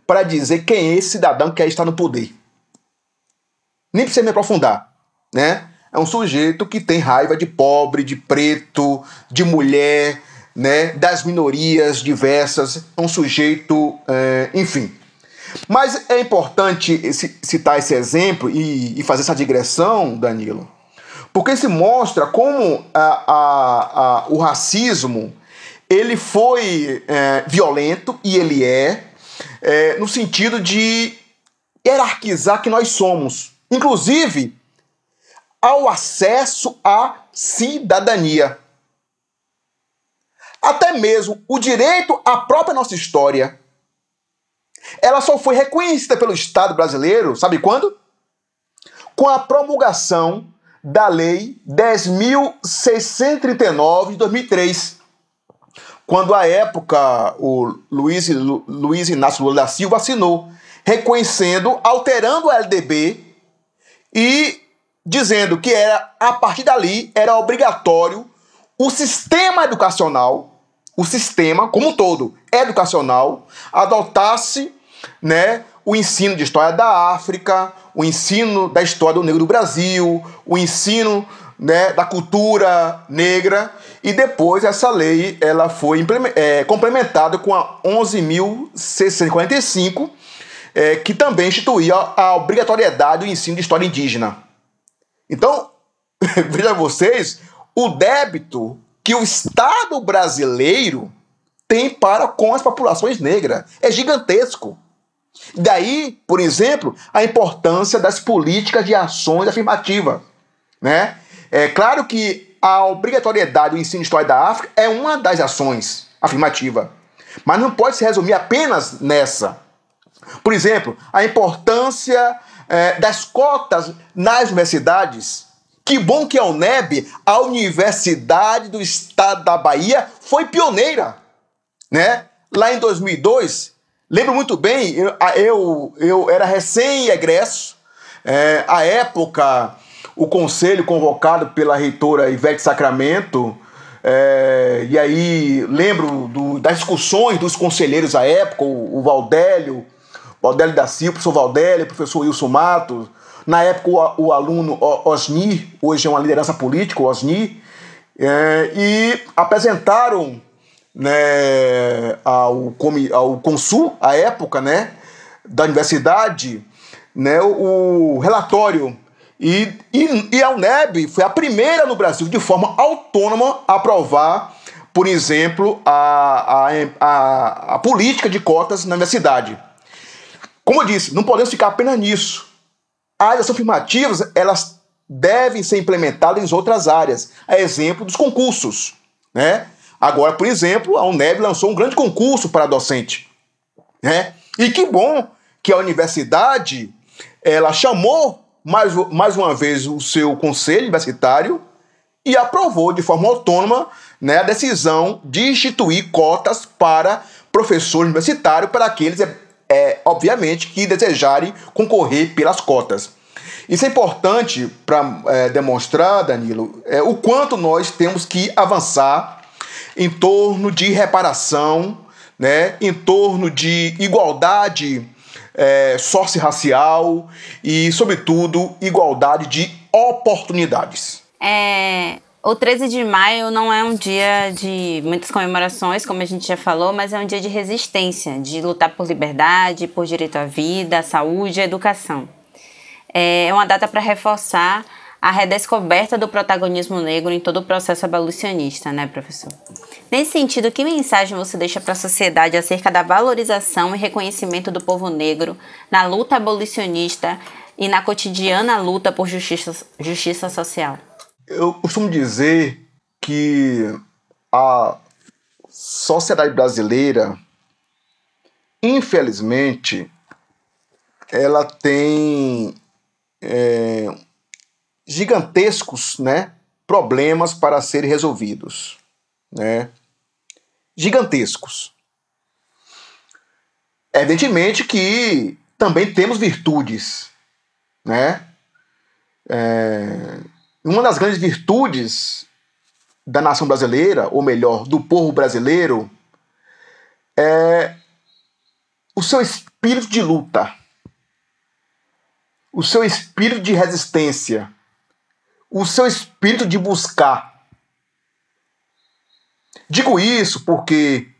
para dizer quem é esse cidadão que quer estar no poder. Nem precisa me aprofundar, né? É um sujeito que tem raiva de pobre, de preto, de mulher, né? Das minorias diversas. É um sujeito, é, enfim. Mas é importante citar esse exemplo e, fazer essa digressão, Danilo, porque se mostra como a, a, a, o racismo ele foi é, violento e ele é, é, no sentido de hierarquizar que nós somos, inclusive ao acesso à cidadania. Até mesmo o direito à própria nossa história. Ela só foi reconhecida pelo Estado brasileiro, sabe quando? Com a promulgação da Lei 10.639 de 2003 quando à época o Luiz, Luiz Inácio Lula da Silva assinou, reconhecendo, alterando o LDB e dizendo que era a partir dali era obrigatório o sistema educacional, o sistema como um todo educacional, adotasse né, o ensino de história da África, o ensino da história do negro do Brasil, o ensino né, da cultura negra. E depois essa lei ela foi é, complementada com a 11.645 é, que também instituía a obrigatoriedade do ensino de história indígena. Então, veja vocês, o débito que o Estado brasileiro tem para com as populações negras é gigantesco. Daí, por exemplo, a importância das políticas de ações afirmativas, né? É claro que a obrigatoriedade do ensino de história da África é uma das ações afirmativa, mas não pode se resumir apenas nessa. Por exemplo, a importância é, das cotas nas universidades. Que bom que a UNEB, a Universidade do Estado da Bahia, foi pioneira. Né? Lá em 2002, lembro muito bem, eu, eu, eu era recém-egresso, é, a época o conselho convocado pela reitora Ivete Sacramento. É, e aí lembro do, das discussões dos conselheiros à época, o, o Valdélio, Odélio da Silva, professor Valdélio, o professor Wilson Matos, na época o, o aluno Osni, hoje é uma liderança política, o Osni, é, e apresentaram né, ao, ao Consul, à época, né, da universidade, né, o, o relatório. E, e, e a UNEB foi a primeira no Brasil, de forma autônoma, a aprovar, por exemplo, a, a, a, a política de cotas na universidade. Como eu disse, não podemos ficar apenas nisso. As afirmativas, elas devem ser implementadas em outras áreas. A exemplo dos concursos, né? Agora, por exemplo, a UNEB lançou um grande concurso para docente, né? E que bom que a universidade ela chamou mais, mais uma vez o seu conselho universitário e aprovou de forma autônoma né, a decisão de instituir cotas para professores universitários para aqueles, é, obviamente, que desejarem concorrer pelas cotas. Isso é importante para é, demonstrar, Danilo, é, o quanto nós temos que avançar em torno de reparação, né, em torno de igualdade é, socio-racial e, sobretudo, igualdade de oportunidades. É, o 13 de maio não é um dia de muitas comemorações, como a gente já falou, mas é um dia de resistência, de lutar por liberdade, por direito à vida, à saúde à educação. É uma data para reforçar a redescoberta do protagonismo negro em todo o processo abolicionista, né, professor? Nesse sentido, que mensagem você deixa para a sociedade acerca da valorização e reconhecimento do povo negro na luta abolicionista e na cotidiana luta por justiça, justiça social? Eu costumo dizer que a sociedade brasileira, infelizmente, ela tem é, gigantescos né, problemas para serem resolvidos. Né? Gigantescos. Evidentemente que também temos virtudes. Né? É, uma das grandes virtudes da nação brasileira, ou melhor, do povo brasileiro, é o seu espírito de luta, o seu espírito de resistência, o seu espírito de buscar. Digo isso porque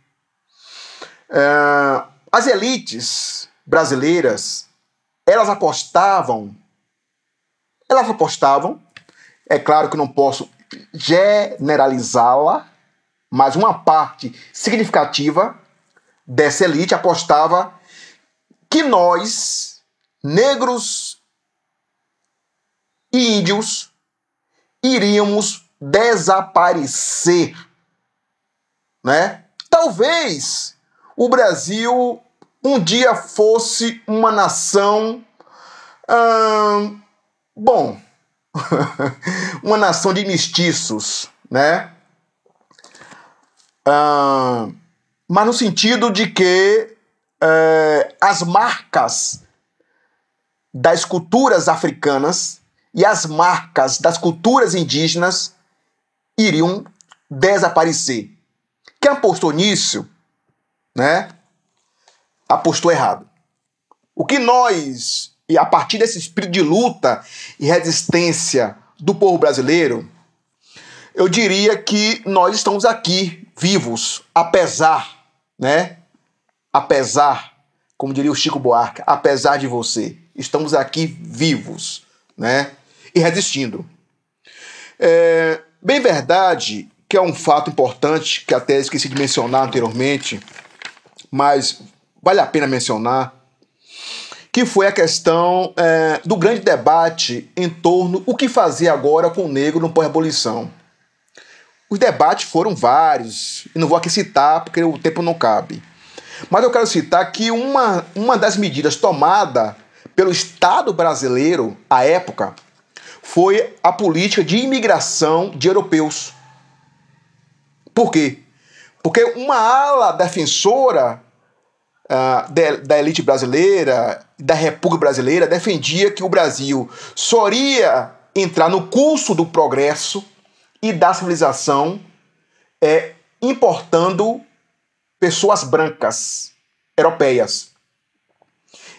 uh, as elites brasileiras elas apostavam, elas apostavam, é claro que não posso generalizá-la, mas uma parte significativa dessa elite apostava que nós, negros e índios, iríamos desaparecer, né? Talvez o Brasil um dia fosse uma nação, hum, bom, uma nação de mestiços, né? Mas no sentido de que é, as marcas das culturas africanas e as marcas das culturas indígenas iriam desaparecer. Quem apostou nisso, né, apostou errado. O que nós, e a partir desse espírito de luta e resistência do povo brasileiro, eu diria que nós estamos aqui vivos, apesar, né? Apesar, como diria o Chico Buarque, apesar de você, estamos aqui vivos, né? e resistindo. É bem verdade que é um fato importante que até esqueci de mencionar anteriormente, mas vale a pena mencionar, que foi a questão é, do grande debate em torno o que fazer agora com o negro no pós-abolição. Os debates foram vários, e não vou aqui citar porque o tempo não cabe. Mas eu quero citar que uma, uma das medidas tomada pelo Estado brasileiro à época foi a política de imigração de europeus. Por quê? Porque uma ala defensora de, da elite brasileira, da República Brasileira, defendia que o Brasil só iria entrar no curso do progresso e da civilização é, importando pessoas brancas europeias.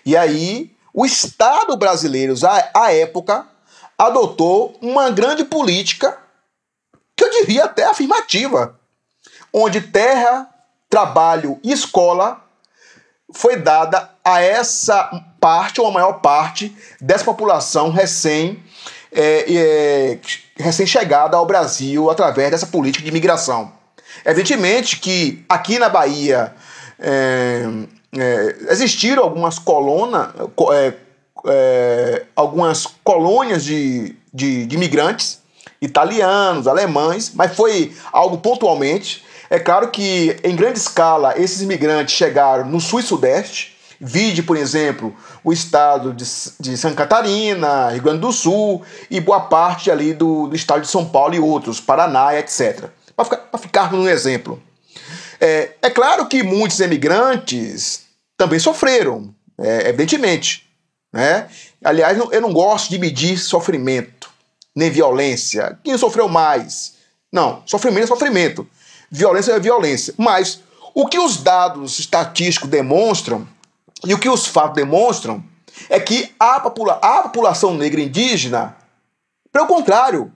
E aí, o Estado brasileiro, à época, adotou uma grande política, que eu diria até afirmativa, onde terra, trabalho e escola foi dada a essa parte ou a maior parte dessa população recém é, é, recém-chegada ao Brasil através dessa política de imigração. Evidentemente que aqui na Bahia é, é, existiram algumas colonas, é, é, algumas colônias de, de, de imigrantes italianos, alemães, mas foi algo pontualmente. É claro que em grande escala esses imigrantes chegaram no sul e sudeste, Vide, por exemplo, o estado de, de Santa Catarina, Rio Grande do Sul e boa parte ali do, do estado de São Paulo e outros, Paraná, etc. Para ficar, ficarmos no exemplo. É, é claro que muitos emigrantes também sofreram, é, evidentemente. Né? Aliás, eu não gosto de medir sofrimento, nem violência. Quem sofreu mais? Não, sofrimento é sofrimento. Violência é violência. Mas o que os dados estatísticos demonstram e o que os fatos demonstram é que a, popula a população negra indígena, pelo contrário,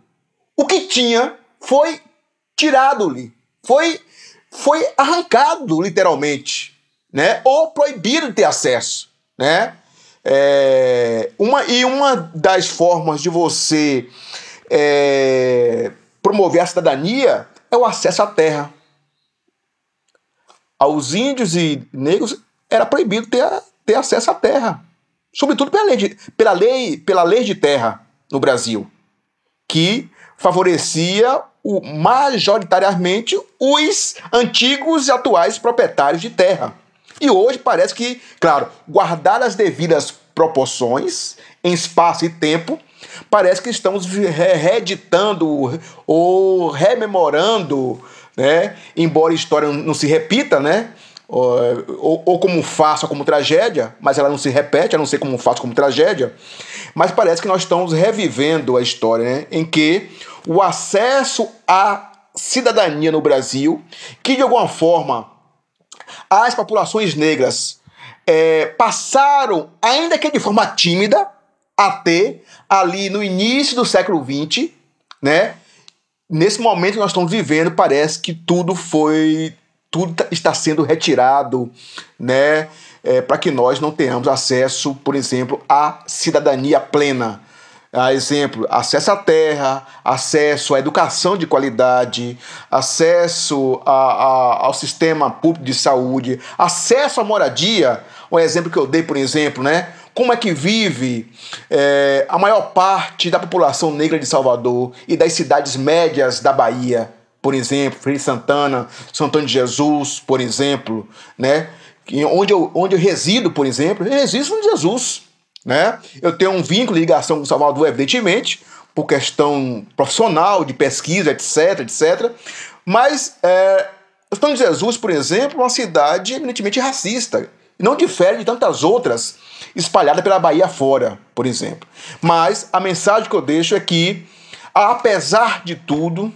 o que tinha foi tirado-lhe, foi, foi arrancado literalmente, né? ou proibido de ter acesso. Né? É, uma, e uma das formas de você é, promover a cidadania é o acesso à terra. Aos índios e negros era proibido ter, ter acesso à terra. Sobretudo pela lei, de, pela, lei, pela lei de terra no Brasil, que favorecia o, majoritariamente os antigos e atuais proprietários de terra. E hoje parece que, claro, guardar as devidas proporções em espaço e tempo, parece que estamos reeditando ou rememorando, né? embora a história não se repita, né? ou, ou, como ou como tragédia, mas ela não se repete, a não ser como farsa como tragédia. Mas parece que nós estamos revivendo a história né? em que o acesso à cidadania no Brasil, que de alguma forma as populações negras é, passaram, ainda que de forma tímida, a ter ali no início do século XX, né? Nesse momento que nós estamos vivendo, parece que tudo foi tudo tá, está sendo retirado, né? É, para que nós não tenhamos acesso, por exemplo, à cidadania plena. A exemplo, acesso à terra, acesso à educação de qualidade, acesso a, a, ao sistema público de saúde, acesso à moradia. Um exemplo que eu dei, por exemplo, né? Como é que vive é, a maior parte da população negra de Salvador e das cidades médias da Bahia? por exemplo, Feira Santana, São Antônio de Jesus, por exemplo, né? Onde eu, onde eu resido, por exemplo, eu resido em Jesus, né? Eu tenho um vínculo de ligação com Salvador, evidentemente, por questão profissional, de pesquisa, etc, etc. Mas é, Antônio de Jesus, por exemplo, é uma cidade eminentemente racista. Não difere de tantas outras espalhadas pela Bahia fora, por exemplo. Mas a mensagem que eu deixo é que, apesar de tudo,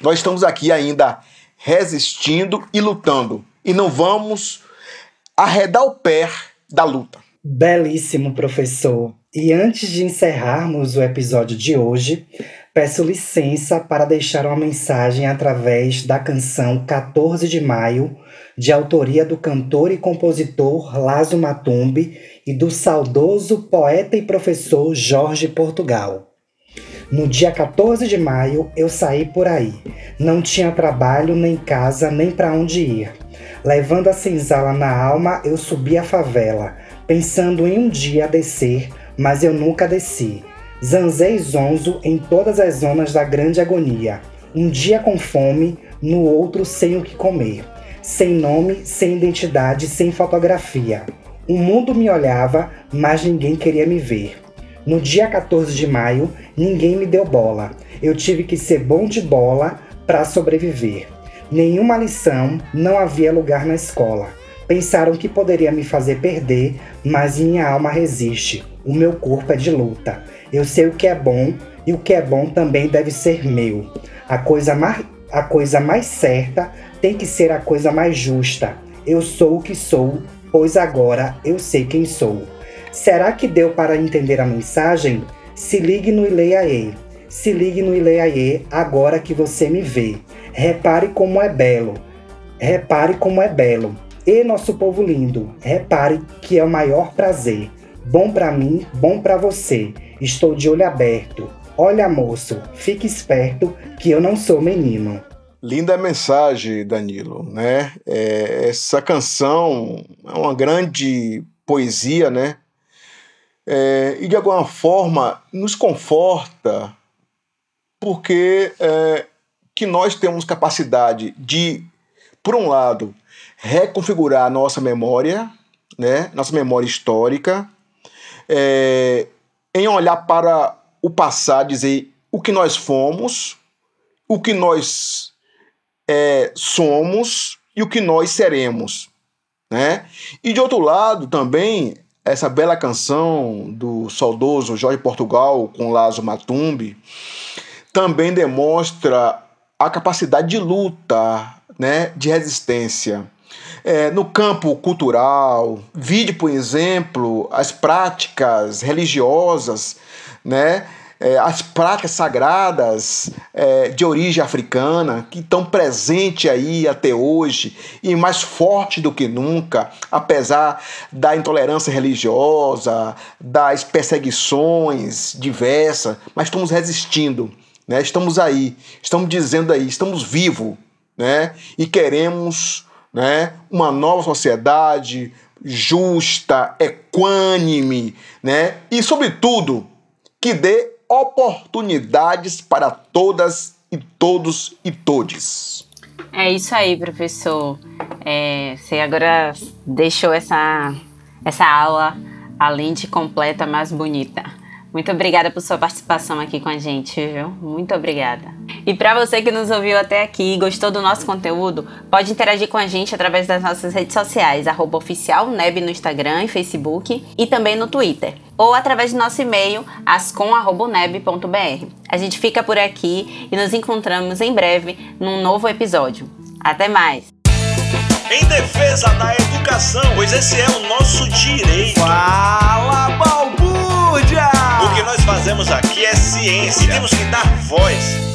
nós estamos aqui ainda resistindo e lutando. E não vamos arredar o pé da luta. Belíssimo, professor. E antes de encerrarmos o episódio de hoje, peço licença para deixar uma mensagem através da canção 14 de Maio, de autoria do cantor e compositor Lazo Matumbi e do saudoso poeta e professor Jorge Portugal. No dia 14 de maio, eu saí por aí. Não tinha trabalho, nem casa, nem para onde ir. Levando a senzala na alma, eu subi a favela, pensando em um dia descer, mas eu nunca desci. Zanzei zonzo em todas as zonas da grande agonia. Um dia com fome, no outro sem o que comer. Sem nome, sem identidade, sem fotografia. O mundo me olhava, mas ninguém queria me ver. No dia 14 de maio, ninguém me deu bola. Eu tive que ser bom de bola para sobreviver. Nenhuma lição, não havia lugar na escola. Pensaram que poderia me fazer perder, mas minha alma resiste. O meu corpo é de luta. Eu sei o que é bom e o que é bom também deve ser meu. A coisa mais, a coisa mais certa tem que ser a coisa mais justa. Eu sou o que sou pois agora eu sei quem sou. Será que deu para entender a mensagem? Se ligue no Ileiaê. Se ligue no Ileiaê agora que você me vê. Repare como é belo. Repare como é belo. E nosso povo lindo, repare que é o maior prazer. Bom para mim, bom para você. Estou de olho aberto. Olha, moço, fique esperto que eu não sou menino. Linda mensagem, Danilo, né? É, essa canção é uma grande poesia, né? É, e de alguma forma nos conforta porque é, que nós temos capacidade de, por um lado, reconfigurar nossa memória, né? Nossa memória histórica, é, em olhar para o passado, dizer o que nós fomos, o que nós é, somos e o que nós seremos. Né? E de outro lado, também, essa bela canção do saudoso Jorge Portugal com Lazo Matumbi também demonstra a capacidade de luta, né, de resistência. É, no campo cultural, vide, por exemplo, as práticas religiosas, né, é, as práticas sagradas é, de origem africana, que estão presentes aí até hoje e mais forte do que nunca, apesar da intolerância religiosa, das perseguições diversas, mas estamos resistindo, né? estamos aí, estamos dizendo aí, estamos vivos né? e queremos né, uma nova sociedade justa, equânime, né? e, sobretudo, que dê oportunidades para todas e todos e todes. É isso aí, professor. É, você agora deixou essa, essa aula, além de completa, mais bonita. Muito obrigada por sua participação aqui com a gente, viu? Muito obrigada. E para você que nos ouviu até aqui e gostou do nosso conteúdo, pode interagir com a gente através das nossas redes sociais, arroba oficial Neb no Instagram e Facebook e também no Twitter. Ou através do nosso e-mail, ascom.neb.br. A gente fica por aqui e nos encontramos em breve num novo episódio. Até mais! Em defesa da educação, pois esse é o nosso direito. Fala, balbúrdia! O que nós fazemos aqui é ciência. E temos que dar voz